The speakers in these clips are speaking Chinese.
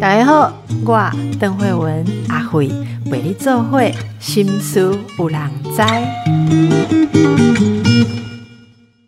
大家好，我邓慧文阿慧为你做会心思有人知。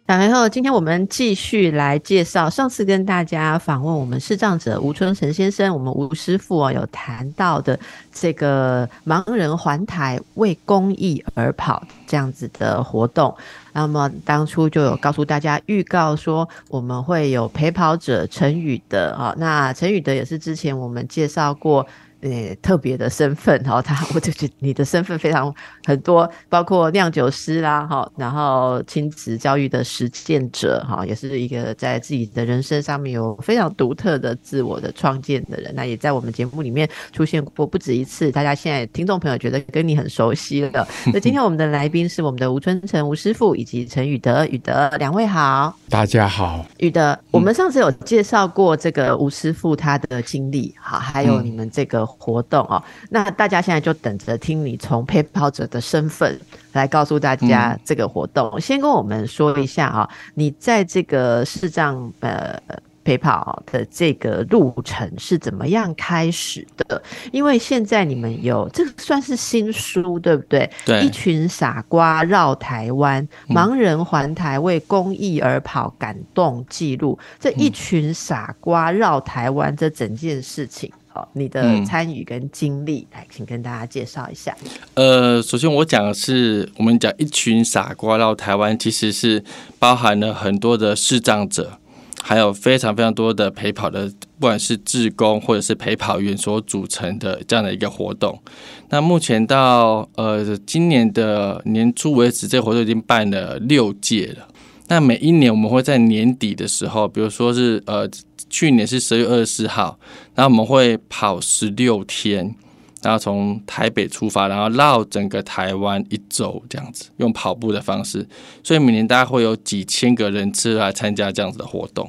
大家好，今天我们继续来介绍上次跟大家访问我们视障者吴春成先生，我们吴师傅哦有谈到的这个盲人环台为公益而跑这样子的活动。那么当初就有告诉大家预告说我们会有陪跑者陈宇的啊，那陈宇的也是之前我们介绍过。呃，特别的身份哈，他我就觉得你的身份非常很多，包括酿酒师啦哈，然后亲子教育的实践者哈，也是一个在自己的人生上面有非常独特的自我的创建的人。那也在我们节目里面出现过不止一次，大家现在听众朋友觉得跟你很熟悉了。那今天我们的来宾是我们的吴春成吴师傅以及陈宇德宇德两位好，大家好，宇德，我们上次有介绍过这个吴师傅他的经历，好，还有你们这个。活动哦，那大家现在就等着听你从陪跑者的身份来告诉大家这个活动。先跟我们说一下啊，你在这个视障呃陪跑的这个路程是怎么样开始的？因为现在你们有这个算是新书对不对？对，一群傻瓜绕台湾，盲人环台为公益而跑，感动记录。这一群傻瓜绕台湾这整件事情。你的参与跟经历，来，请跟大家介绍一下。呃，首先我讲的是，我们讲一群傻瓜到台湾，其实是包含了很多的视障者，还有非常非常多的陪跑的，不管是志工或者是陪跑员所组成的这样的一个活动。那目前到呃今年的年初为止，这个活动已经办了六届了。那每一年我们会在年底的时候，比如说是呃。去年是十月二十四号，然后我们会跑十六天，然后从台北出发，然后绕整个台湾一周这样子，用跑步的方式，所以每年大概会有几千个人次来参加这样子的活动。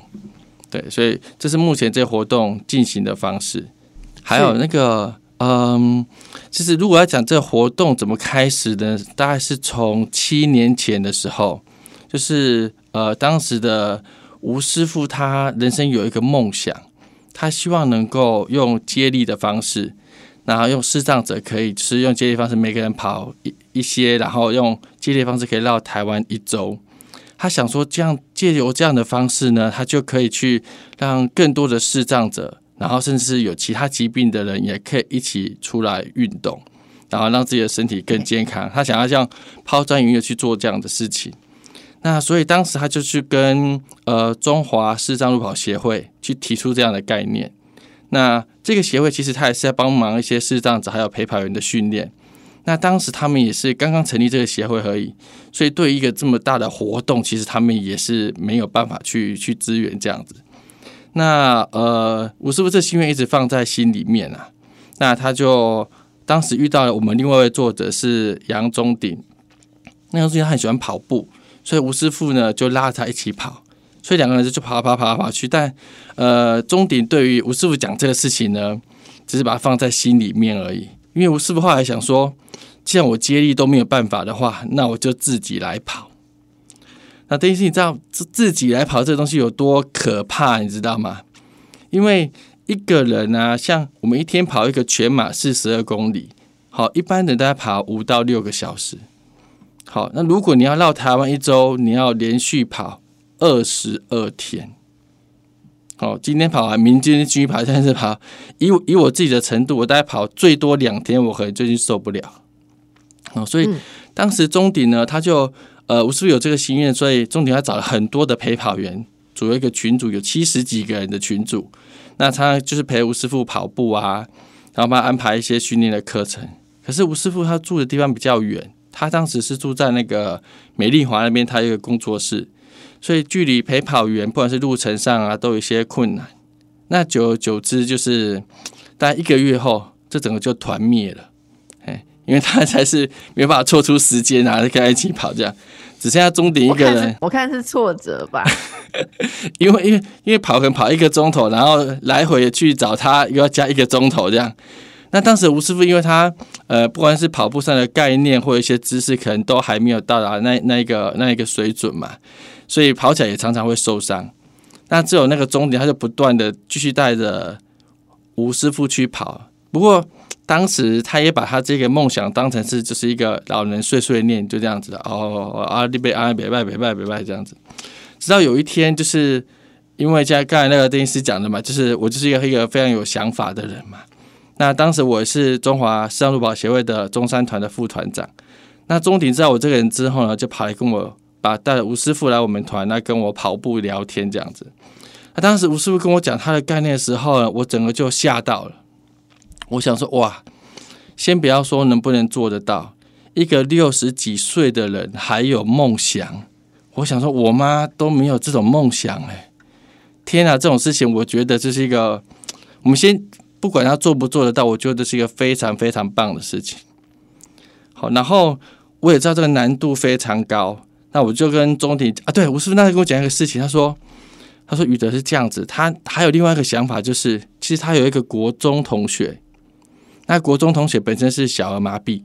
对，所以这是目前这活动进行的方式。还有那个，嗯，其实如果要讲这活动怎么开始的，大概是从七年前的时候，就是呃当时的。吴师傅他人生有一个梦想，他希望能够用接力的方式，然后用视障者可以是用接力方式，每个人跑一一些，然后用接力方式可以绕台湾一周。他想说，这样借由这样的方式呢，他就可以去让更多的视障者，然后甚至是有其他疾病的人，也可以一起出来运动，然后让自己的身体更健康。他想要像抛砖引玉去做这样的事情。那所以当时他就去跟呃中华视障路跑协会去提出这样的概念。那这个协会其实他也是在帮忙一些视障者还有陪跑员的训练。那当时他们也是刚刚成立这个协会而已，所以对一个这么大的活动，其实他们也是没有办法去去支援这样子。那呃，我是不是这心愿一直放在心里面啊？那他就当时遇到了我们另外一位作者是杨宗鼎，那杨宗鼎他很喜欢跑步。所以吴师傅呢就拉着他一起跑，所以两个人就就跑跑跑跑去。但呃，钟鼎对于吴师傅讲这个事情呢，只是把它放在心里面而已。因为吴师傅后来想说，既然我接力都没有办法的话，那我就自己来跑。那等于是你知道自自己来跑这个东西有多可怕，你知道吗？因为一个人啊，像我们一天跑一个全马四十二公里，好，一般人都要跑五到六个小时。好，那如果你要绕台湾一周，你要连续跑二十二天。好，今天跑完，明天继续跑，现在是跑。以以我自己的程度，我大概跑最多两天，我可能最近受不了。哦，所以当时钟鼎呢，他就呃，我是不是有这个心愿？所以钟鼎他找了很多的陪跑员，组了一个群组，有七十几个人的群组。那他就是陪吴师傅跑步啊，然后帮他安排一些训练的课程。可是吴师傅他住的地方比较远。他当时是住在那个美丽华那边，他有一个工作室，所以距离陪跑员不管是路程上啊，都有一些困难。那久而久之，就是大概一个月后，这整个就团灭了。哎，因为他才是没办法抽出时间啊，跟他一起跑这样，只剩下终点一个人。我看是挫折吧，因为因为因为跑可能跑一个钟头，然后来回去找他又要加一个钟头这样。那当时吴师傅，因为他呃，不管是跑步上的概念或一些知识，可能都还没有到达那那一个那一个水准嘛，所以跑起来也常常会受伤。那只有那个终点，他就不断的继续带着吴师傅去跑。不过当时他也把他这个梦想当成是就是一个老人碎碎念，就这样子的哦啊，你别啊别拜别拜别拜这样子。直到有一天，就是因为像刚才那个电视讲的嘛，就是我就是一个一个非常有想法的人嘛。那当时我是中华视障路保协会的中山团的副团长。那钟鼎知道我这个人之后呢，就跑来跟我把带吴师傅来我们团，那跟我跑步聊天这样子。那当时吴师傅跟我讲他的概念的时候呢，我整个就吓到了。我想说哇，先不要说能不能做得到，一个六十几岁的人还有梦想。我想说我妈都没有这种梦想哎，天啊，这种事情我觉得这是一个，我们先。不管他做不做得到，我觉得这是一个非常非常棒的事情。好，然后我也知道这个难度非常高，那我就跟钟鼎啊，对，吴师傅那时跟我讲一个事情，他说，他说宇德是这样子，他还有另外一个想法，就是其实他有一个国中同学，那国中同学本身是小儿麻痹，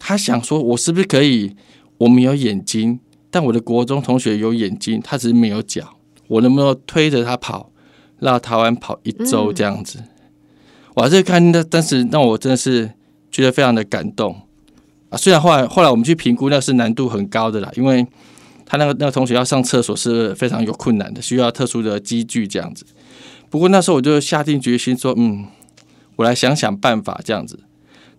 他想说，我是不是可以，我没有眼睛，但我的国中同学有眼睛，他只是没有脚，我能不能推着他跑，绕台湾跑一周这样子？我这看那，但是让我真的是觉得非常的感动啊！虽然后来后来我们去评估，那是难度很高的啦，因为他那个那个同学要上厕所是非常有困难的，需要特殊的机具这样子。不过那时候我就下定决心说，嗯，我来想想办法这样子。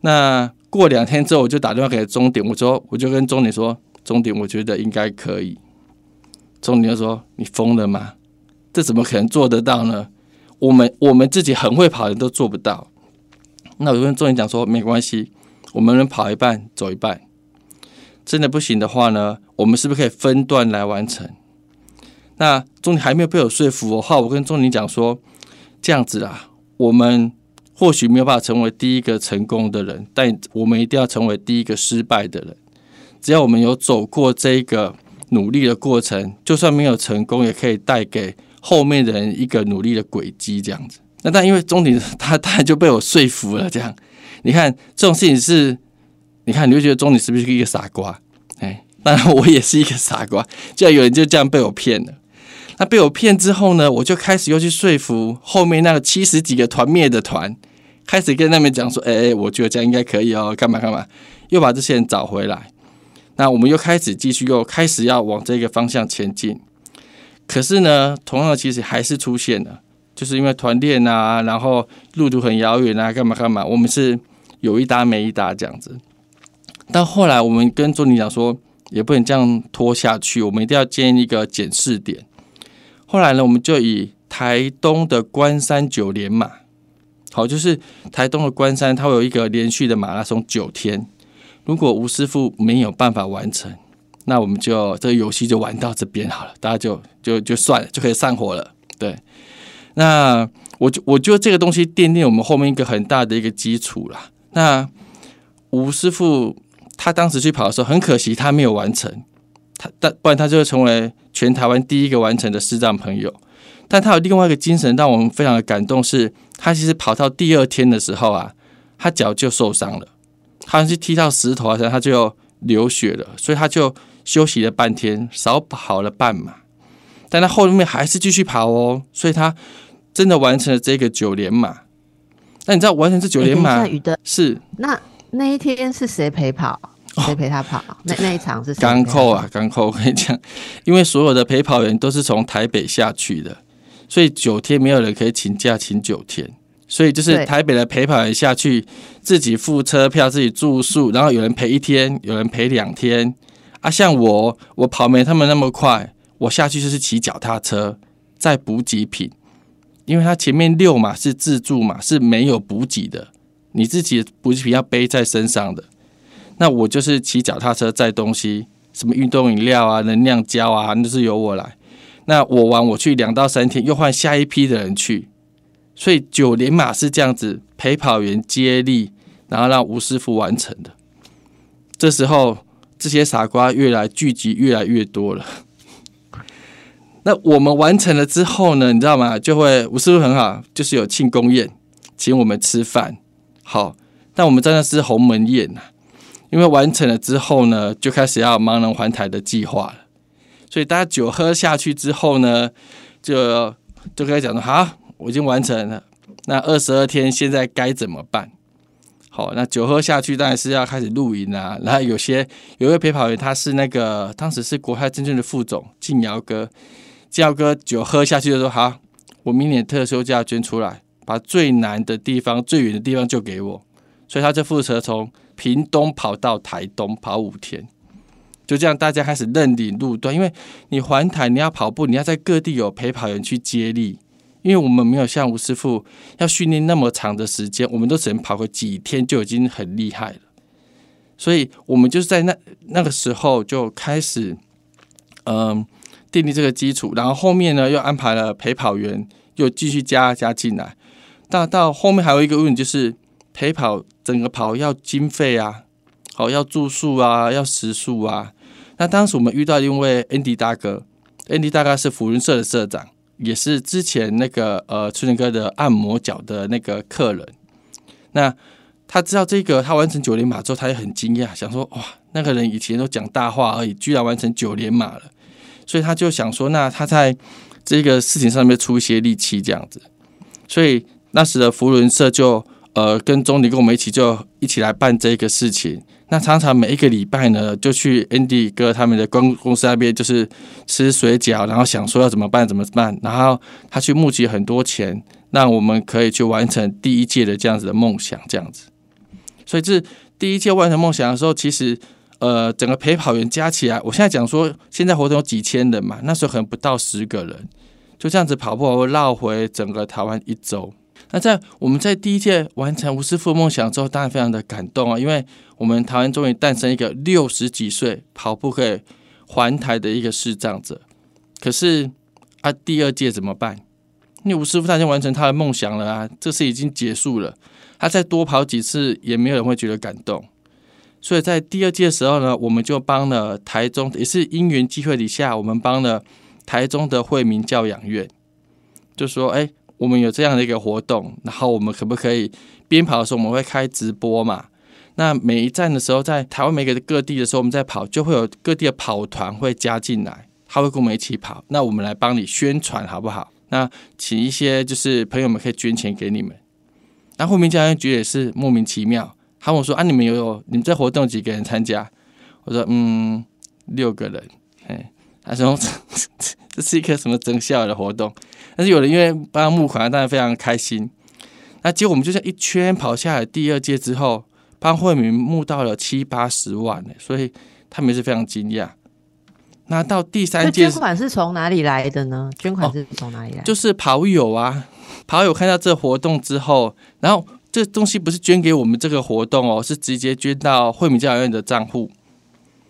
那过两天之后，我就打电话给钟点，我说我就跟钟点说，钟点我觉得应该可以。钟点就说：“你疯了吗？这怎么可能做得到呢？”我们我们自己很会跑的人都做不到，那我跟钟点讲说没关系，我们能跑一半走一半，真的不行的话呢，我们是不是可以分段来完成？那钟点还没有被我说服的话，我跟钟点讲说这样子啊，我们或许没有办法成为第一个成功的人，但我们一定要成为第一个失败的人。只要我们有走过这个努力的过程，就算没有成功，也可以带给。后面人一个努力的轨迹这样子，那但因为钟鼎他他就被我说服了，这样你看这种事情是，你看你就觉得钟鼎是不是一个傻瓜？哎，当然我也是一个傻瓜，竟然有人就这样被我骗了。那被我骗之后呢，我就开始又去说服后面那个七十几个团灭的团，开始跟他们讲说，哎哎，我觉得这样应该可以哦，干嘛干嘛，又把这些人找回来。那我们又开始继续又开始要往这个方向前进。可是呢，同样的其实还是出现了，就是因为团练啊，然后路途很遥远啊，干嘛干嘛，我们是有一搭没一搭这样子。但后来我们跟钟理讲说，也不能这样拖下去，我们一定要建一个检视点。后来呢，我们就以台东的关山九连马，好，就是台东的关山，它会有一个连续的马拉松九天，如果吴师傅没有办法完成。那我们就这个游戏就玩到这边好了，大家就就就算了，就可以散伙了。对，那我就我觉得这个东西奠定我们后面一个很大的一个基础了。那吴师傅他当时去跑的时候，很可惜他没有完成，他但不然他就会成为全台湾第一个完成的视障朋友。但他有另外一个精神让我们非常的感动，是他其实跑到第二天的时候啊，他脚就受伤了，好像是踢到石头啊，他就流血了，所以他就。休息了半天，少跑了半马，但他后面还是继续跑哦，所以他真的完成了这个九连马。那你知道完成这九连马是那那一天是谁陪跑？谁陪他跑？那那一场是刚扣啊，刚扣！我跟你讲，因为所有的陪跑员都是从台北下去的，所以九天没有人可以请假请九天，所以就是台北的陪跑员下去自己付车票、自己住宿，然后有人陪一天，有人陪两天。啊，像我，我跑没他们那么快，我下去就是骑脚踏车，载补给品，因为他前面六码是自助嘛，是没有补给的，你自己补给品要背在身上的。那我就是骑脚踏车载东西，什么运动饮料啊、能量胶啊，那是由我来。那我完我去两到三天，又换下一批的人去，所以九连马是这样子陪跑员接力，然后让吴师傅完成的。这时候。这些傻瓜越来聚集越来越多了。那我们完成了之后呢？你知道吗？就会吴师傅很好，就是有庆功宴，请我们吃饭。好，但我们真的是鸿门宴呐。因为完成了之后呢，就开始要盲人环台的计划了。所以大家酒喝下去之后呢，就就跟他讲说，好，我已经完成了。那二十二天现在该怎么办？好，那酒喝下去当然是要开始露营啊。然后有些有一位陪跑员，他是那个当时是国泰证券的副总静尧哥，静尧哥酒喝下去就说，好，我明年特休假捐出来，把最难的地方、最远的地方就给我。所以他就负责从屏东跑到台东跑五天。就这样，大家开始认领路段，因为你环台你要跑步，你要在各地有陪跑员去接力。因为我们没有像吴师傅要训练那么长的时间，我们都只能跑个几天就已经很厉害了。所以我们就是在那那个时候就开始，嗯，奠定这个基础。然后后面呢，又安排了陪跑员，又继续加加进来。到到后面还有一个问题，就是陪跑整个跑要经费啊，好要住宿啊，要食宿啊。那当时我们遇到一位 Andy 大哥，Andy 大哥是福伦社的社长，也是之前那个呃春年哥的按摩脚的那个客人。那他知道这个，他完成九连马之后，他也很惊讶，想说哇，那个人以前都讲大话而已，居然完成九连马了。所以他就想说，那他在这个事情上面出一些力气，这样子。所以那时的福伦社就呃跟钟离跟我们一起就一起来办这个事情。那常常每一个礼拜呢，就去 Andy 哥他们的公公司那边，就是吃水饺，然后想说要怎么办怎么办，然后他去募集很多钱，让我们可以去完成第一届的这样子的梦想，这样子。所以这第一届完成梦想的时候，其实呃整个陪跑员加起来，我现在讲说现在活动有几千人嘛，那时候可能不到十个人，就这样子跑步绕回整个台湾一周。那在我们在第一届完成吴师傅梦想之后，当然非常的感动啊，因为我们台湾终于诞生一个六十几岁跑步可以环台的一个视障者。可是啊，第二届怎么办？因为吴师傅他已经完成他的梦想了啊，这次已经结束了，他再多跑几次也没有人会觉得感动。所以在第二届的时候呢，我们就帮了台中，也是因缘机会底下，我们帮了台中的惠民教养院，就说哎。我们有这样的一个活动，然后我们可不可以边跑的时候我们会开直播嘛？那每一站的时候，在台湾每个各地的时候，我们在跑就会有各地的跑团会加进来，他会跟我们一起跑。那我们来帮你宣传好不好？那请一些就是朋友们可以捐钱给你们。那后面教练局也是莫名其妙，他问我说：“啊，你们有你们这活动几个人参加？”我说：“嗯，六个人。”哎，他说：“ 这是一个什么增效的活动？”但是有人因为帮他募款，当然非常开心。那结果我们就像一圈跑下来，第二届之后，帮惠民募到了七八十万呢，所以他们也是非常惊讶。那到第三届，捐款是从哪里来的呢？捐款是从哪里来？就是跑友啊，跑友看到这活动之后，然后这东西不是捐给我们这个活动哦，是直接捐到惠民教养院的账户。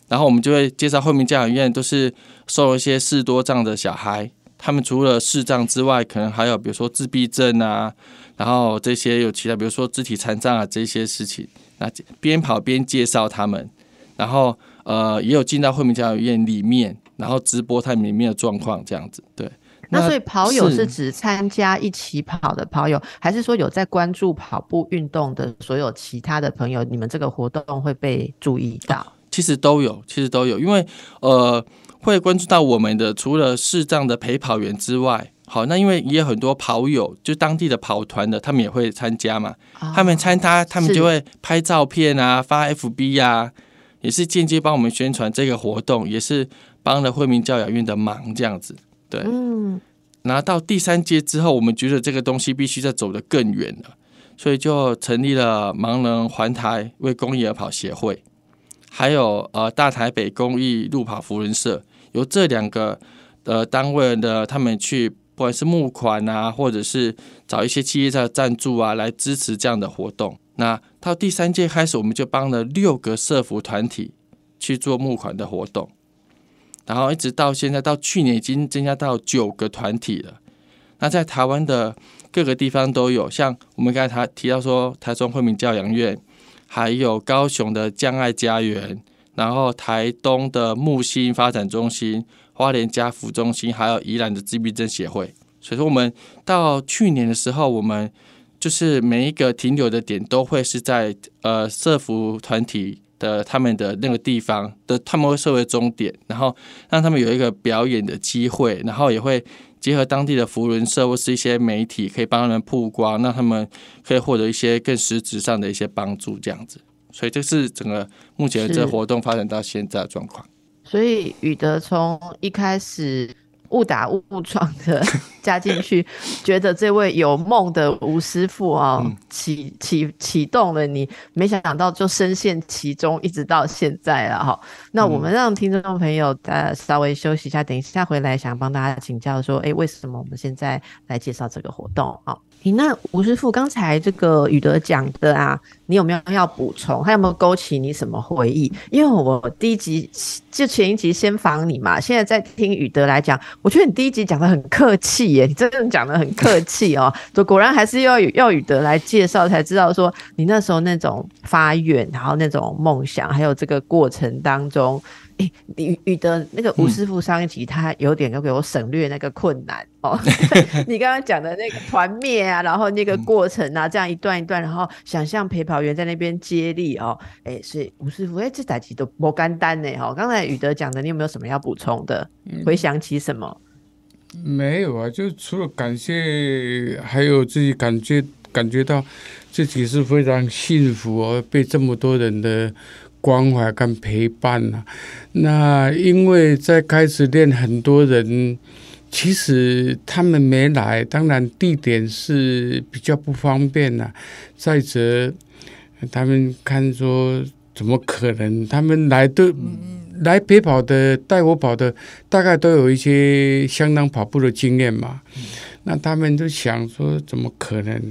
然后我们就会介绍惠民教养院都是收了一些视多障的小孩。他们除了视障之外，可能还有比如说自闭症啊，然后这些有其他，比如说肢体残障啊这些事情。那边跑边介绍他们，然后呃也有进到惠民教育院里面，然后直播他们里面的状况这样子。对，那所以跑友是指参加一起跑的跑友，还是说有在关注跑步运动的所有其他的朋友？你们这个活动会被注意到？其实都有，其实都有，因为呃。会关注到我们的，除了视障的陪跑员之外，好，那因为也有很多跑友，就当地的跑团的，他们也会参加嘛。他们参加，他们就会拍照片啊，发 FB 啊，也是间接帮我们宣传这个活动，也是帮了惠民教养院的忙，这样子。对，嗯。拿到第三届之后，我们觉得这个东西必须再走得更远了，所以就成立了盲人环台为公益而跑协会，还有呃大台北公益路跑福人社。由这两个呃单位的他们去，不管是募款啊，或者是找一些企业在赞助啊，来支持这样的活动。那到第三届开始，我们就帮了六个社服团体去做募款的活动，然后一直到现在，到去年已经增加到九个团体了。那在台湾的各个地方都有，像我们刚才提到说，台中惠民教养院，还有高雄的将爱家园。然后台东的木星发展中心、花莲家福中心，还有宜兰的自闭症协会。所以说，我们到去年的时候，我们就是每一个停留的点都会是在呃社服团体的他们的那个地方的，他们会设为终点，然后让他们有一个表演的机会，然后也会结合当地的福伦社或是一些媒体，可以帮他们曝光，让他们可以获得一些更实质上的一些帮助，这样子。所以这是整个目前这活动发展到现在的状况。所以宇德从一开始。误打误撞的 加进去，觉得这位有梦的吴师傅啊，启启启动了你，没想到就深陷其中，一直到现在了哈。那我们让听众朋友呃稍微休息一下，等一下回来想帮大家请教说，哎，为什么我们现在来介绍这个活动啊？你那吴师傅刚才这个宇德讲的啊，你有没有要补充？还有没有勾起你什么回忆？因为我第一集就前一集先访你嘛，现在在听宇德来讲，我觉得你第一集讲的很客气耶，你真的讲的很客气哦。就果然还是要要宇德来介绍，才知道说你那时候那种发愿，然后那种梦想，还有这个过程当中。哎，宇宇的那个吴师傅上一集他有点要给我省略那个困难哦。你刚刚讲的那个团灭啊，然后那个过程啊，这样一段一段，然后想象陪跑员在那边接力哦。哎，所以吴师傅，哎，这台集都不干单呢哈。刚才宇德讲的，你有没有什么要补充的？回想起什么？没有啊，就除了感谢，还有自己感觉感觉到自己是非常幸福哦，被这么多人的。关怀跟陪伴呐，那因为在开始练，很多人其实他们没来，当然地点是比较不方便呐。再者，他们看说怎么可能？他们来的来陪跑的，带我跑的，大概都有一些相当跑步的经验嘛。那他们就想说，怎么可能？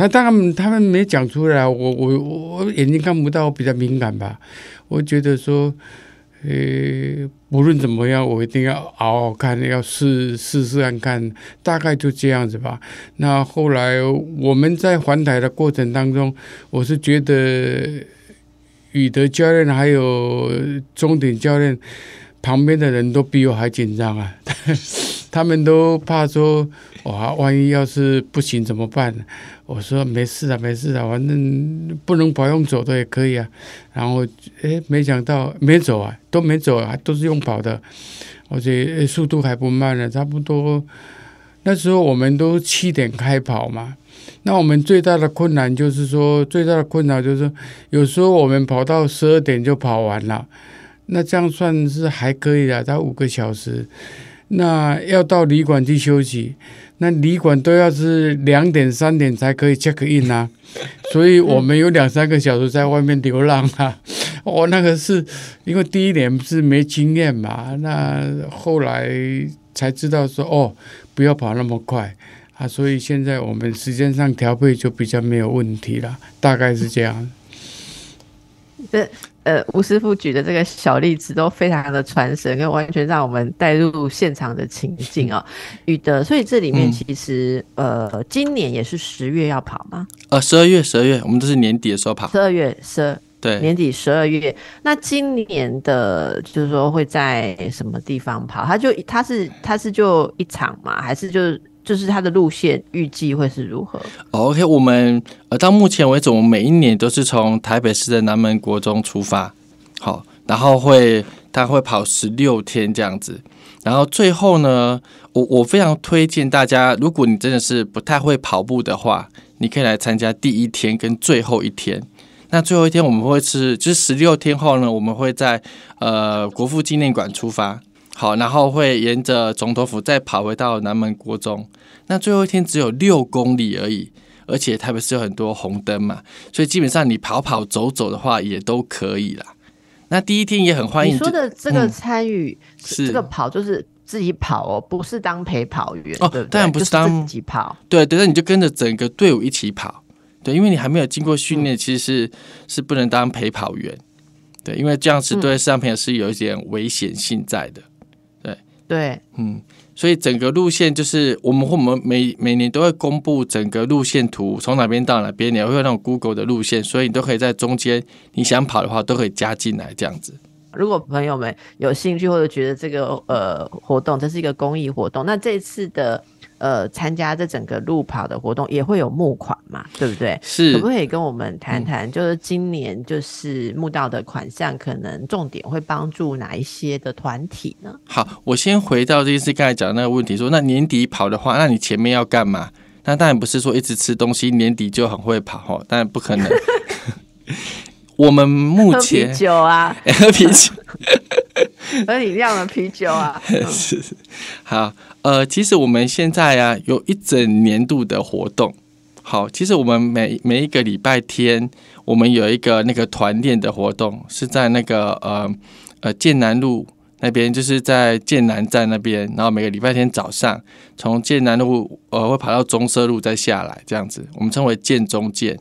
他他们他们没讲出来，我我我眼睛看不到，我比较敏感吧。我觉得说，呃，无论怎么样，我一定要熬熬看，要试试试看看，大概就这样子吧。那后来我们在环台的过程当中，我是觉得宇德教练还有终点教练旁边的人都比我还紧张啊，他们都怕说，哇，万一要是不行怎么办？我说没事啊，没事啊，反正不能跑用走的也可以啊。然后，哎，没想到没走啊，都没走啊，都是用跑的，而且速度还不慢呢，差不多。那时候我们都七点开跑嘛，那我们最大的困难就是说，最大的困难就是说有时候我们跑到十二点就跑完了，那这样算是还可以的，才五个小时。那要到旅馆去休息。那旅馆都要是两点三点才可以 check in 啊，所以我们有两三个小时在外面流浪啊。我那个是因为第一年是没经验嘛，那后来才知道说哦，不要跑那么快啊，所以现在我们时间上调配就比较没有问题了，大概是这样。对。呃，吴师傅举的这个小例子都非常的传神，跟完全让我们带入现场的情 境啊。宇德，所以这里面其实呃，今年也是十月要跑吗？呃，十二月，十二月，我们都是年底的时候跑。十二月，十二对，年底十二月。那今年的，就是说会在什么地方跑？他就他是他是就一场嘛，还是就是？就是它的路线预计会是如何？OK，我们呃到目前为止，我们每一年都是从台北市的南门国中出发，好，然后会他会跑十六天这样子，然后最后呢，我我非常推荐大家，如果你真的是不太会跑步的话，你可以来参加第一天跟最后一天。那最后一天我们会是，就是十六天后呢，我们会在呃国父纪念馆出发。好，然后会沿着总统府再跑回到南门国中。那最后一天只有六公里而已，而且台北是有很多红灯嘛，所以基本上你跑跑走走的话也都可以啦。那第一天也很欢迎。你说的这个参与是这个跑，就是自己跑哦，不是当陪跑员哦，当然不是当自己跑。对，对，那你就跟着整个队伍一起跑。对，因为你还没有经过训练，其实是是不能当陪跑员。对，因为这样子对上朋友是有一点危险性在的。对，嗯，所以整个路线就是我们我们每每年都会公布整个路线图，从哪边到哪边，你会有那种 Google 的路线，所以你都可以在中间，你想跑的话都可以加进来这样子。如果朋友们有兴趣或者觉得这个呃活动这是一个公益活动，那这次的呃参加这整个路跑的活动，也会有募款嘛，对不对？是可不可以跟我们谈谈，就是今年就是募到的款项，可能重点会帮助哪一些的团体呢？好，我先回到这件事刚才讲的那个问题，说那年底跑的话，那你前面要干嘛？那当然不是说一直吃东西，年底就很会跑哈，当然不可能。我们目喝前啤酒啊，喝啤酒 喝饮料的啤酒啊，是是好，呃，其实我们现在啊有一整年度的活动。好，其实我们每每一个礼拜天，我们有一个那个团练的活动，是在那个呃呃剑南路那边，就是在剑南站那边，然后每个礼拜天早上从剑南路呃会跑到中社路再下来，这样子，我们称为剑中剑，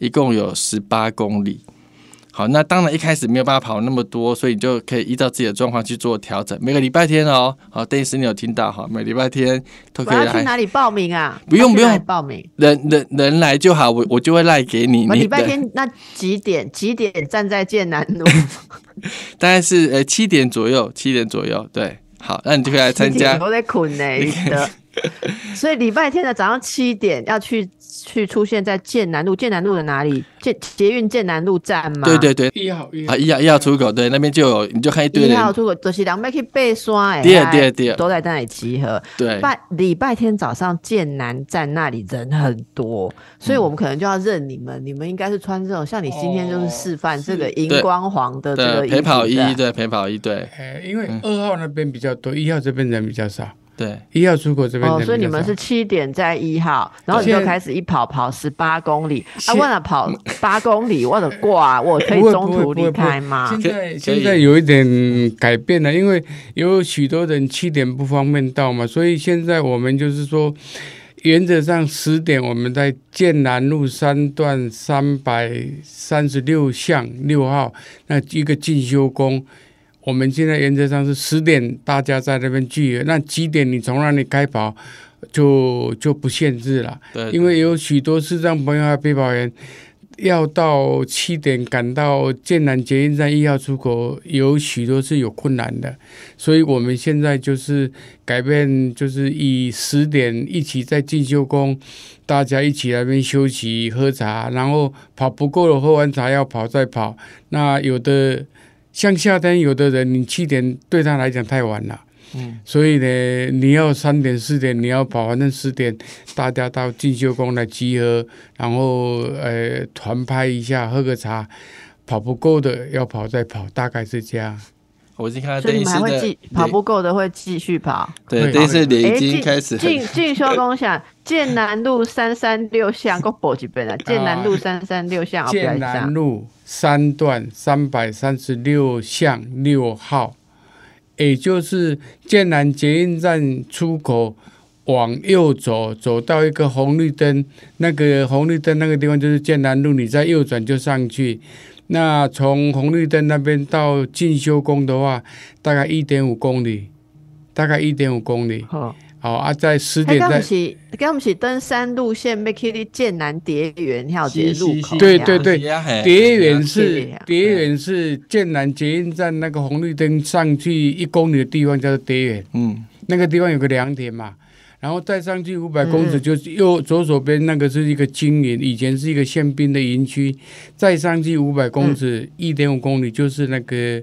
一共有十八公里。好，那当然一开始没有办法跑那么多，所以你就可以依照自己的状况去做调整。每个礼拜天哦，好，邓医师你有听到哈？每礼拜天都我可以来，去哪里报名啊？不用不用报名。人人人来就好，我我就会赖给你。礼拜天那几点？几点站在剑南路？大概是呃七点左右，七点左右，对，好，那你就可以来参加。我在困呢，的。所以礼拜天的早上七点要去去出现在剑南路，剑南路的哪里？捷捷运剑南路站吗？对对对，一号一啊，一号一号出口，对，那边就有，你就看一堆人，一号出口就是人要去背刷哎，对对对。都在那里集合。对，拜礼拜天早上剑南站那里人很多，所以我们可能就要认你们，你们应该是穿这种像你今天就是示范哦这个荧光黄的这个陪跑衣，对，陪跑衣，对。哎，因为二号那边比较多，一号这边人比较少，对，一号出口这边哦。所以你们是七点在一号，然后你就开始一跑跑十八公里，啊，现为了跑八公里，我了挂，我可以中途离开吗？现在现在有一点改变了，因为有许多人七点不方便到嘛，所以现在我们就是说，原则上十点我们在剑南路三段三百三十六巷六号那一个进修宫。我们现在原则上是十点，大家在那边聚。那几点你从那里开跑，就就不限制了。对，因为有许多视障朋友和陪跑员要到七点赶到剑南捷运站一号出口，有许多是有困难的，所以我们现在就是改变，就是以十点一起在进修宫，大家一起来那边休息喝茶，然后跑不够了，喝完茶要跑再跑。那有的像夏天，有的人你七点对他来讲太晚了。嗯，所以呢，你要三点四点你要跑，反正十点大家到进修宫来集合，然后呃团拍一下，喝个茶。跑不够的要跑再跑，大概是这样。我已经看到所以你邓医师的们还会继跑不够的会继续跑。对，会邓医师脸已哎经开始进进修工想剑南路三三六巷，够补几遍啊？剑南路三三六巷，剑。南路三段三百三十六巷六号，也就是建南捷运站出口往右走，走到一个红绿灯，那个红绿灯那个地方就是建南路，你再右转就上去。那从红绿灯那边到进修宫的话，大概一点五公里，大概一点五公里。好，好啊，在十哎，点在刚不是刚不是登山路线要去剑南蝶园还有这个路口。对对对对蝶园是对蝶园是剑南捷运站那个红绿灯上去一公里的地方叫做蝶园，嗯，那个地方有个凉亭嘛，然后再上去五百公尺嗯就是右左手边那个是一个金营，以前是一个宪兵的营区，再上去五百公尺一点五公里就是那个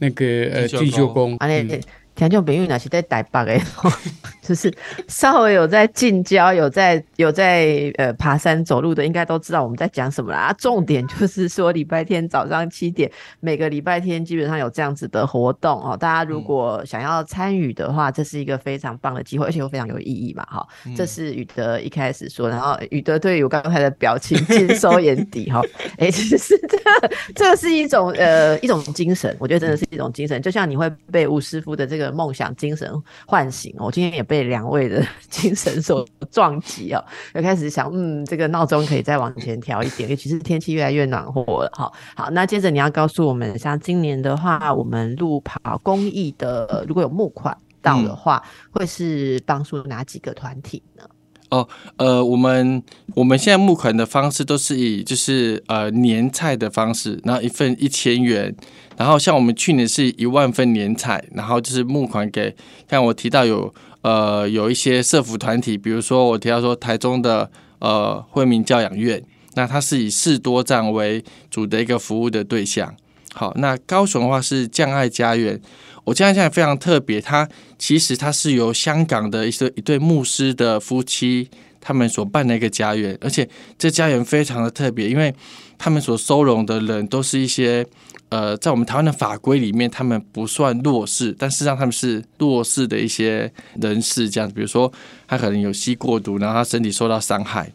那个呃进修宫，啊，那嗯听众朋友若是在台北的，就是稍微有在近郊、有在有在呃爬山走路的，应该都知道我们在讲什么啦。啊，重点就是说礼拜天早上七点，每个礼拜天基本上有这样子的活动哦。大家如果想要参与的话，这是一个非常棒的机会，而且又非常有意义嘛。哈、这是宇德一开始说，然后宇德对于我刚才的表情尽收眼底哈。哎、其实这个这是一种呃一种精神，我觉得真的是一种精神，就像你会被吴师傅的这个梦想精神唤醒。我今天也被两位的 精神所撞击哦，就开始想，嗯，这个闹钟可以再往前调一点，尤其是天气越来越暖和了哈。好，那接着你要告诉我们，像今年的话，我们路跑公益的，如果有募款到的话，会是帮助哪几个团体呢？哦呃，我们我们现在募款的方式都是以就是呃年菜的方式，然后一份一千元，然后像我们去年是一万份年彩，然后就是募款给，像我提到有呃有一些社服团体，比如说我提到说台中的呃惠民教养院，那它是以士多站为主的一个服务的对象。好，那高雄的话是降爱家园，我降爱家园非常特别，它其实它是由香港的一对一对牧师的夫妻他们所办的一个家园，而且这家园非常的特别，因为他们所收容的人都是一些呃，在我们台湾的法规里面，他们不算弱势，但事实上他们是弱势的一些人士，这样，比如说他可能有吸过毒，然后他身体受到伤害。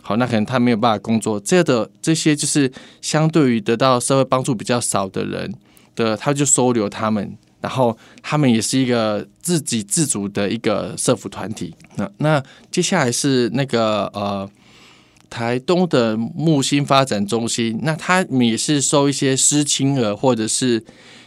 好，那可能他没有办法工作，这的这些就是相对于得到社会帮助比较少的人的，他就收留他们，然后他们也是一个自给自足的一个社福团体。那那接下来是那个呃台东的木星发展中心，那他们也是收一些失亲儿或者是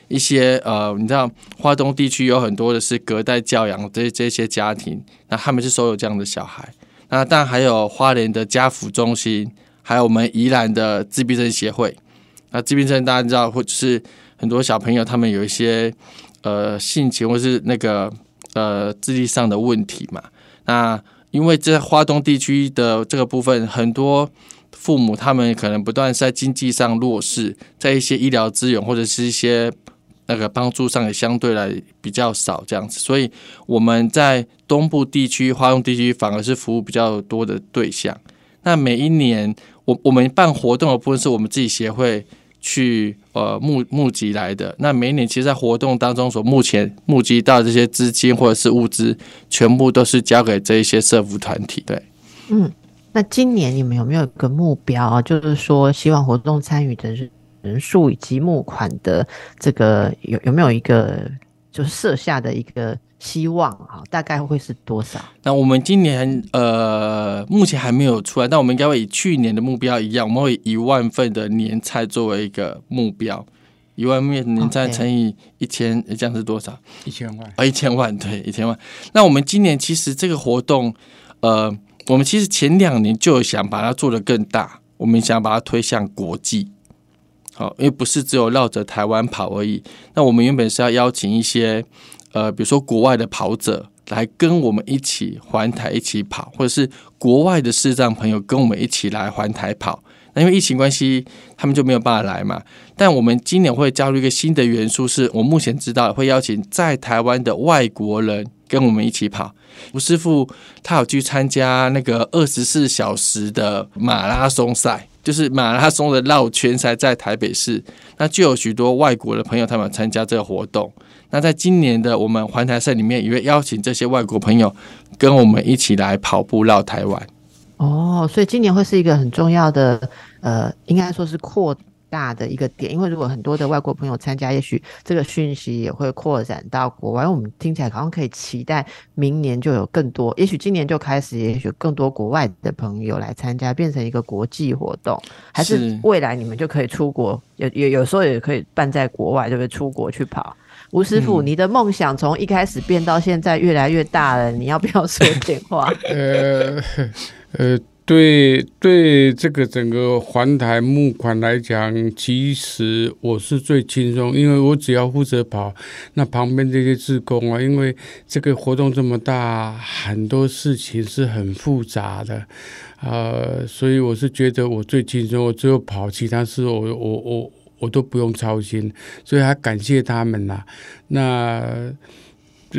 一些呃，你知道华东地区有很多的是隔代教养这这些家庭，那他们是收有这样的小孩。那当然还有花莲的家福中心，还有我们宜兰的自闭症协会。那自闭症大家知道，或者是很多小朋友他们有一些呃性情或是那个呃智力上的问题嘛。那因为在华东地区的这个部分，很多父母他们可能不断在经济上弱势，在一些医疗资源或者是一些。那个帮助上也相对来比较少，这样子，所以我们在东部地区、花东地区反而是服务比较多的对象。那每一年，我我们办活动的部分是我们自己协会去呃募募集来的。那每年，其实，在活动当中所目前募集到这些资金或者是物资，全部都是交给这一些社服团体。对，嗯，那今年你们有没有一个目标啊，就是说希望活动参与的是？人数以及募款的这个有有没有一个就是设下的一个希望啊？大概会是多少？那我们今年呃目前还没有出来，但我们应该会以去年的目标一样，我们会以一万份的年菜作为一个目标，一万份年菜乘以一千，这样是多少？一千万啊，一千万对，一千万。那我们今年其实这个活动，呃，我们其实前两年就想把它做得更大，我们想把它推向国际。好，因为不是只有绕着台湾跑而已。那我们原本是要邀请一些，呃，比如说国外的跑者来跟我们一起环台一起跑，或者是国外的视障朋友跟我们一起来环台跑。那因为疫情关系，他们就没有办法来嘛。但我们今年会加入一个新的元素，是我目前知道会邀请在台湾的外国人跟我们一起跑。吴师傅他有去参加那个二十四小时的马拉松赛。就是马拉松的绕圈赛在台北市，那就有许多外国的朋友他们参加这个活动。那在今年的我们环台赛里面，也会邀请这些外国朋友跟我们一起来跑步绕台湾。哦，所以今年会是一个很重要的，呃，应该说是扩。大的一个点，因为如果很多的外国朋友参加，也许这个讯息也会扩展到国外。我们听起来好像可以期待明年就有更多，也许今年就开始，也许更多国外的朋友来参加，变成一个国际活动。还是未来你们就可以出国，有有有时候也可以办在国外，对不对？出国去跑。吴师傅，你的梦想从一开始变到现在越来越大了，你要不要说点话？呃呃。对对，这个整个环台募款来讲，其实我是最轻松，因为我只要负责跑，那旁边这些志工啊，因为这个活动这么大，很多事情是很复杂的，呃，所以我是觉得我最轻松，我只有跑，其他事我我我我都不用操心，所以还感谢他们呐。那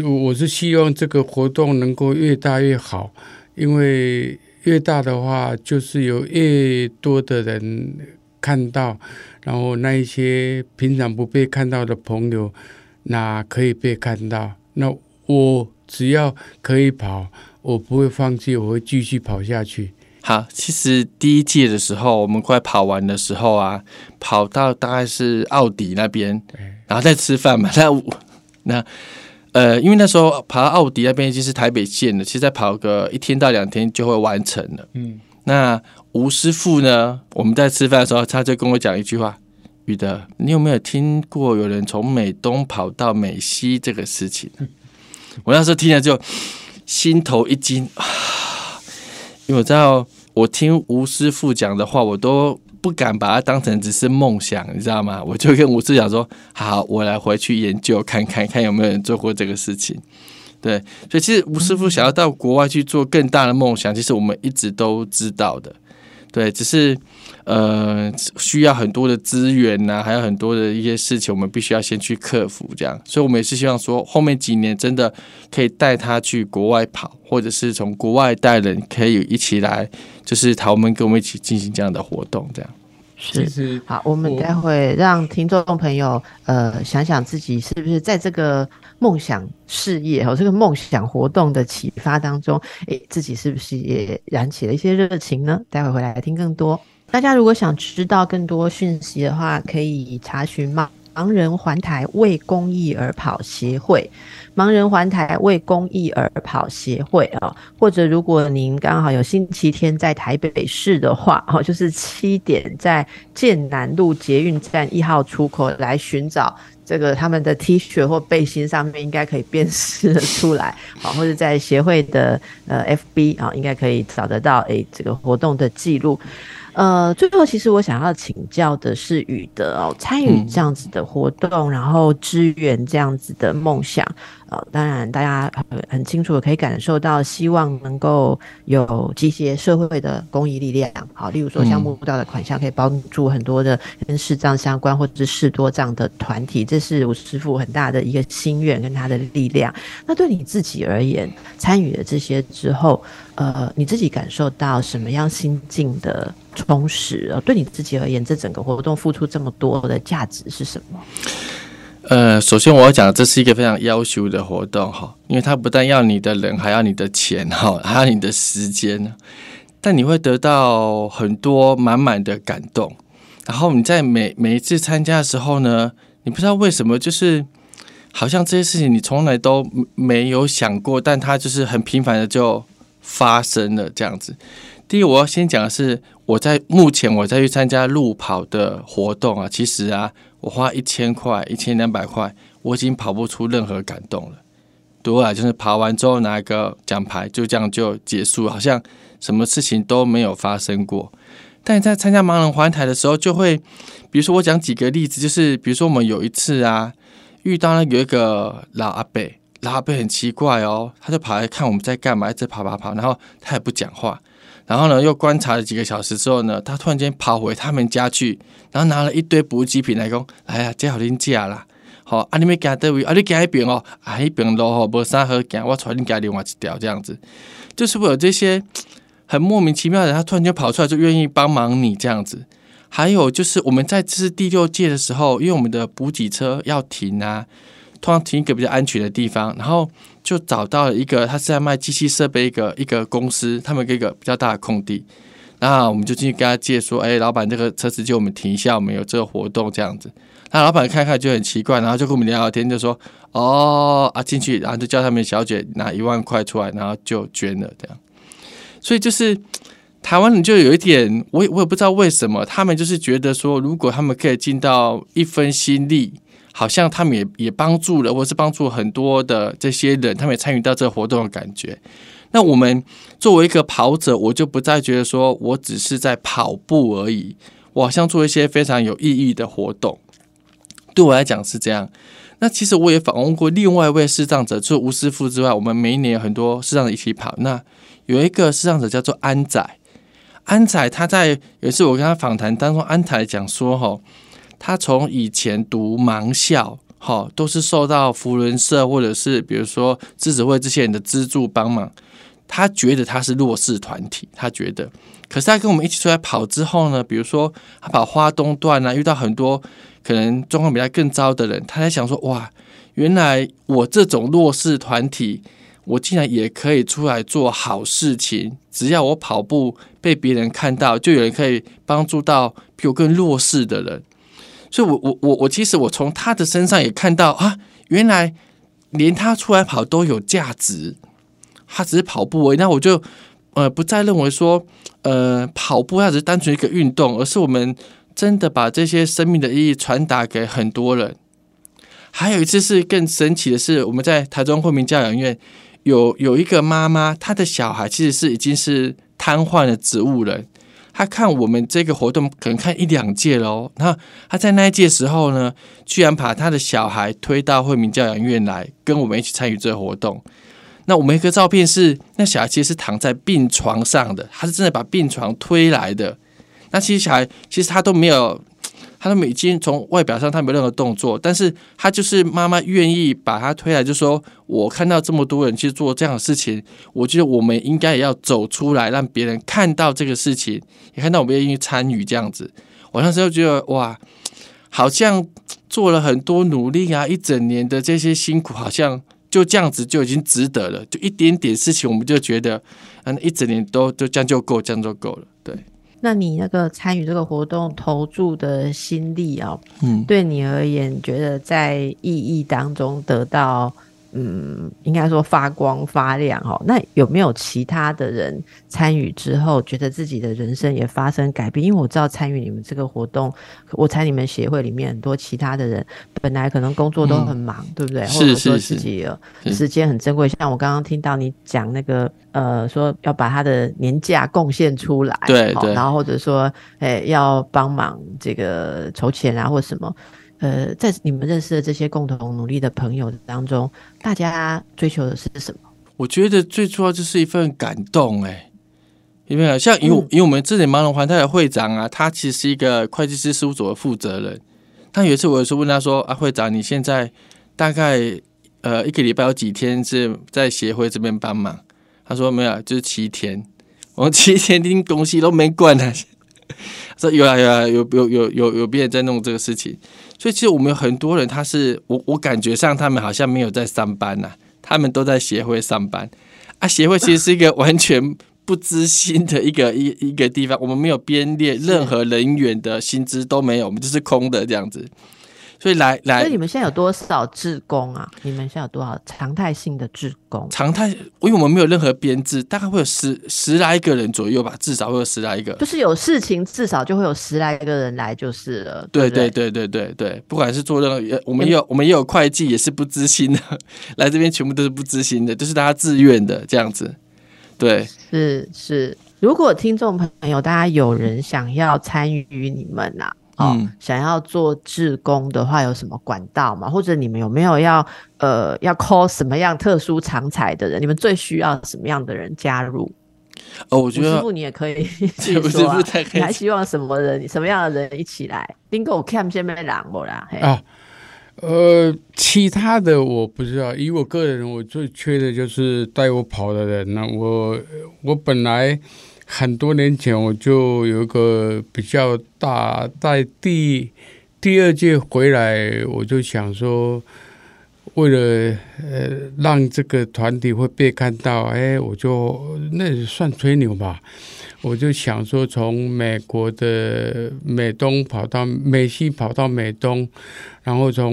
我是希望这个活动能够越大越好，因为。越大的话，就是有越多的人看到，然后那一些平常不被看到的朋友，那可以被看到。那我只要可以跑，我不会放弃，我会继续跑下去。好，其实第一届的时候，我们快跑完的时候啊，跑到大概是奥迪那边，然后再吃饭嘛。那那。呃，因为那时候跑到奥迪那边已经是台北县了，其实再跑个一天到两天就会完成了。嗯，那吴师傅呢？我们在吃饭的时候，他就跟我讲一句话：“宇德，你有没有听过有人从美东跑到美西这个事情？” 我那时候听了就心头一惊啊，因为我知道我听吴师傅讲的话，我都。不敢把它当成只是梦想，你知道吗？我就跟吴师讲说：“好，我来回去研究看看，看有没有人做过这个事情。”对，所以其实吴师傅想要到国外去做更大的梦想，其实我们一直都知道的。对，只是呃需要很多的资源呐，还有很多的一些事情，我们必须要先去克服。这样，所以我们也是希望说，后面几年真的可以带他去国外跑，或者是从国外带人可以一起来，就是他们跟我们一起进行这样的活动，这样。是好，我们待会让听众朋友呃想想自己是不是在这个梦想事业和这个梦想活动的启发当中，诶，自己是不是也燃起了一些热情呢？待会回来听更多。大家如果想知道更多讯息的话，可以查询盲盲人环台为公益而跑协会。盲人环台为公益而跑协会啊，或者如果您刚好有星期天在台北市的话，哦，就是七点在建南路捷运站一号出口来寻找这个他们的 T 恤或背心上面应该可以辨识的出来，好，或者在协会的呃 FB 啊，应该可以找得到诶这个活动的记录。呃，最后其实我想要请教的是宇德哦，参与这样子的活动，然后支援这样子的梦想。呃，当然，大家很清楚的可以感受到，希望能够有这些社会的公益力量。好，例如说像募到的款项，可以帮助很多的跟视障相关或者是视多障的团体，这是我师傅很大的一个心愿跟他的力量。那对你自己而言，参与了这些之后，呃，你自己感受到什么样心境的充实？呃，对你自己而言，这整个活动付出这么多的价值是什么？呃，首先我要讲，这是一个非常要求的活动哈，因为它不但要你的人，还要你的钱哈，还要你的时间。但你会得到很多满满的感动。然后你在每每一次参加的时候呢，你不知道为什么，就是好像这些事情你从来都没有想过，但它就是很频繁的就发生了这样子。第一，我要先讲的是，我在目前我在去参加路跑的活动啊，其实啊。我花一千块、一千两百块，我已经跑不出任何感动了。对啊，就是跑完之后拿一个奖牌，就这样就结束，好像什么事情都没有发生过。但在参加盲人环台的时候，就会，比如说我讲几个例子，就是比如说我们有一次啊，遇到了有一个老阿伯，老阿伯很奇怪哦，他就跑来看我们在干嘛，一直跑跑跑，然后他也不讲话。然后呢，又观察了几个小时之后呢，他突然间跑回他们家去，然后拿了一堆补给品来讲：“哎呀，这好恁家啦，好啊，你们家这位啊，你家一边哦，啊一边路吼无啥好行，我传你家另外一条这样子，就是会有这些 很莫名其妙的，他突然间跑出来就愿意帮忙你这样子。还有就是我们在这是第六届的时候，因为我们的补给车要停啊。”通常停一个比较安全的地方，然后就找到了一个他是在卖机器设备一个一个公司，他们一个比较大的空地，然后我们就进去跟他借说：“哎，老板，这个车子借我们停一下，我们有这个活动这样子。”那老板看看就很奇怪，然后就跟我们聊聊天，就说：“哦啊，进去，然后就叫他们小姐拿一万块出来，然后就捐了这样。”所以就是台湾人就有一点，我也我也不知道为什么，他们就是觉得说，如果他们可以尽到一分心力。好像他们也也帮助了，或是帮助很多的这些人，他们也参与到这个活动的感觉。那我们作为一个跑者，我就不再觉得说我只是在跑步而已，我好像做一些非常有意义的活动。对我来讲是这样。那其实我也访问过另外一位视障者，除了吴师傅之外，我们每一年有很多视障者一起跑。那有一个视障者叫做安仔，安仔他在有一次我跟他访谈当中，安仔讲说哈。他从以前读盲校，哈，都是受到福伦社或者是比如说自子会这些人的资助帮忙。他觉得他是弱势团体，他觉得。可是他跟我们一起出来跑之后呢，比如说他跑花东段啊，遇到很多可能状况比他更糟的人，他在想说：哇，原来我这种弱势团体，我竟然也可以出来做好事情。只要我跑步被别人看到，就有人可以帮助到比我更弱势的人。所以，我我我我其实我从他的身上也看到啊，原来连他出来跑都有价值。他只是跑步而已，那我就呃不再认为说呃跑步它只是单纯一个运动，而是我们真的把这些生命的意义传达给很多人。还有一次是更神奇的是，我们在台中惠民教养院有有一个妈妈，她的小孩其实是已经是瘫痪的植物人。他看我们这个活动可能看一两届喽，那他在那一届时候呢，居然把他的小孩推到惠民教养院来跟我们一起参与这个活动，那我们一个照片是，那小孩其实是躺在病床上的，他是真的把病床推来的。那其实小孩其实他都没有，他都已经从外表上他没有任何动作，但是他就是妈妈愿意把他推来，就说我看到这么多人去做这样的事情，我觉得我们应该也要走出来，让别人看到这个事情，也看到我们愿意参与这样子。我那时候觉得哇，好像做了很多努力啊，一整年的这些辛苦，好像就这样子就已经值得了，就一点点事情，我们就觉得嗯，一整年都就这样就够，这样就够了，对。那你那个参与这个活动投注的心力啊，嗯，对你而言，觉得在意义当中得到，嗯，应该说发光发亮哦。那有没有其他的人参与之后，觉得自己的人生也发生改变？因为我知道参与你们这个活动，我猜你们协会里面很多其他的人，本来可能工作都很忙，对不对？或者说自己时间很珍贵。像我刚刚听到你讲那个。呃，说要把他的年假贡献出来，对对，然后或者说，哎，要帮忙这个筹钱啊，或什么，呃，在你们认识的这些共同努力的朋友当中，大家追求的是什么？我觉得最主要就是一份感动，哎，有没有？像因为因为我们这里盲人环泰的会长啊，他其实是一个会计师事务所的负责人。他有一次我是问他说：“啊，会长，你现在大概呃一个礼拜有几天是在协会这边帮忙？”他说没有，就是七天，我七天听东西都没管他。说有啊有啊有有有有有别人在弄这个事情，所以其实我们有很多人，他是我我感觉上他们好像没有在上班呐，他们都在协会上班啊。协会其实是一个 完全不知心的一个一一个地方，我们没有编列任何人员的薪资都没有，我们就是空的这样子。所以来来，所以你们现在有多少志工啊？你们现在有多少常态性的志工？常态，因为我们没有任何编制，大概会有十十来个人左右吧，至少会有十来个。就是有事情，至少就会有十来个人来就是了。对对对对对对，不管是做任何，我们也有我们也有会计，也是不知心的，来这边全部都是不知心的，就是大家自愿的这样子。对，是是。如果听众朋友大家有人想要参与你们呐？哦，想要做志工的话，有什么管道吗？或者你们有没有要呃要 call 什么样特殊长才的人？你们最需要什么样的人加入？哦，我觉得师傅你也可以 自己说啊。你还希望什么人？什么样的人一起来？Bingo Cam 先没来过啦。啊，呃，其他的我不知道。以我个人，我最缺的就是带我跑的人。那我我本来。很多年前我就有一个比较大，在第第二届回来，我就想说，为了呃让这个团体会被看到，哎，我就那算吹牛吧，我就想说从美国的美东跑到美西跑到美东，然后从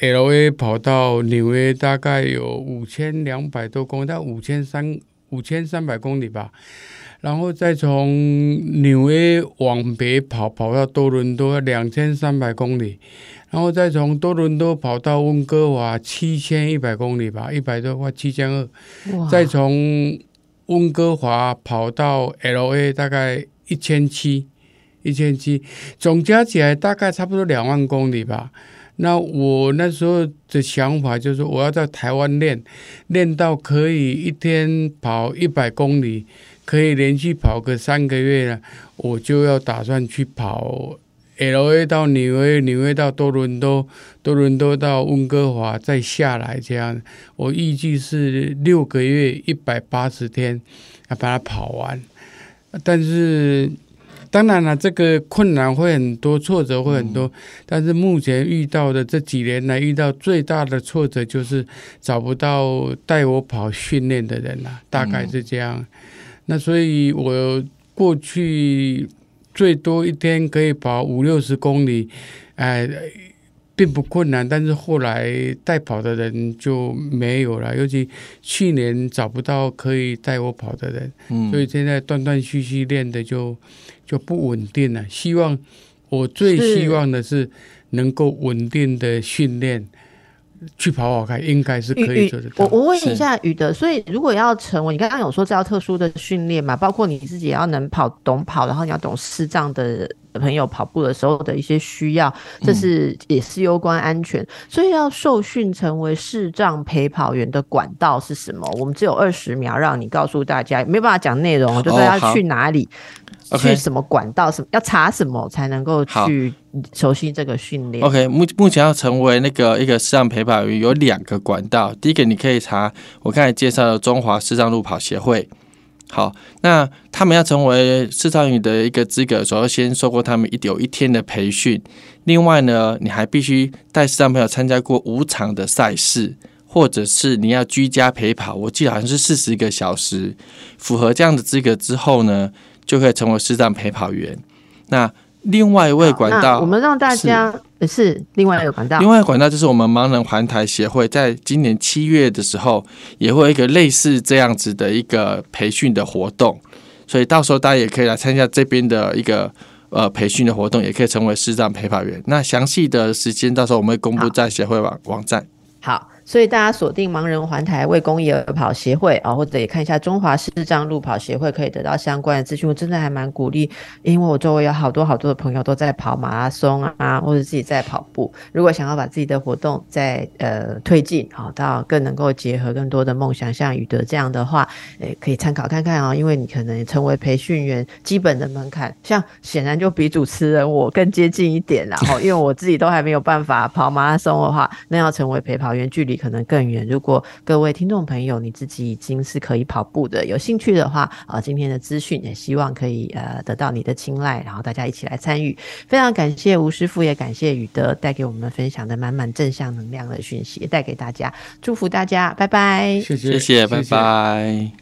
L A 跑到纽约，大概有五千两百多公里，到五千三五千三百公里吧。然后再从纽约往北跑，跑到多伦多两千三百公里，然后再从多伦多跑到温哥华七千一百公里吧，一百多块七千二，再从温哥华跑到 L A 大概一千七，一千七，总加起来大概差不多两万公里吧。那我那时候的想法就是，我要在台湾练，练到可以一天跑一百公里。可以连续跑个三个月了，我就要打算去跑 L A 到纽约，纽约到多伦多，多伦多到温哥华，再下来这样。我预计是六个月一百八十天要把它跑完。但是当然了，这个困难会很多，挫折会很多。但是目前遇到的这几年来遇到最大的挫折就是找不到带我跑训练的人了，大概是这样。那所以，我过去最多一天可以跑五六十公里，哎，并不困难。但是后来带跑的人就没有了，尤其去年找不到可以带我跑的人，所以现在断断续续练的就就不稳定了。希望我最希望的是能够稳定的训练。去跑跑看，应该是可以做得到。我我问一下宇德，所以如果要成为，你刚刚有说这要特殊的训练嘛？包括你自己也要能跑懂跑，然后你要懂视障的朋友跑步的时候的一些需要，这是也是攸关安全。所以要受训成为视障陪跑员的管道是什么？我们只有二十秒，让你告诉大家，没办法讲内容，就是要去哪里，去什么管道，什么要查什么才能够去熟悉这个训练。OK，目目前要成为那个一个视障陪跑员有两个管道，第一个你可以查我刚才介绍的中华视障路跑协会。好，那他们要成为视障员的一个资格，首先受过他们一有一天的培训。另外呢，你还必须带视障朋友参加过五场的赛事，或者是你要居家陪跑，我记得好像是四十个小时。符合这样的资格之后呢，就可以成为视障陪跑员。那另外一位管道，我们让大家。是另外一个管道，另外一个管道就是我们盲人环台协会，在今年七月的时候，也会有一个类似这样子的一个培训的活动，所以到时候大家也可以来参加这边的一个呃培训的活动，也可以成为视障陪跑员。那详细的时间到时候我们会公布在协会网网站。好。所以大家锁定盲人环台为公益而跑协会啊，或者也看一下中华视障路跑协会，可以得到相关的资讯。我真的还蛮鼓励，因为我周围有好多好多的朋友都在跑马拉松啊，或者自己在跑步。如果想要把自己的活动再呃推进，好到更能够结合更多的梦想，像宇德这样的话，诶可以参考看看啊。因为你可能成为培训员基本的门槛，像显然就比主持人我更接近一点，然后因为我自己都还没有办法跑马拉松的话，那要成为陪跑员，距离。可能更远。如果各位听众朋友你自己已经是可以跑步的，有兴趣的话，啊，今天的资讯也希望可以呃得到你的青睐，然后大家一起来参与。非常感谢吴师傅，也感谢宇德带给我们分享的满满正向能量的讯息，带给大家，祝福大家，拜拜，谢谢，谢谢，拜拜。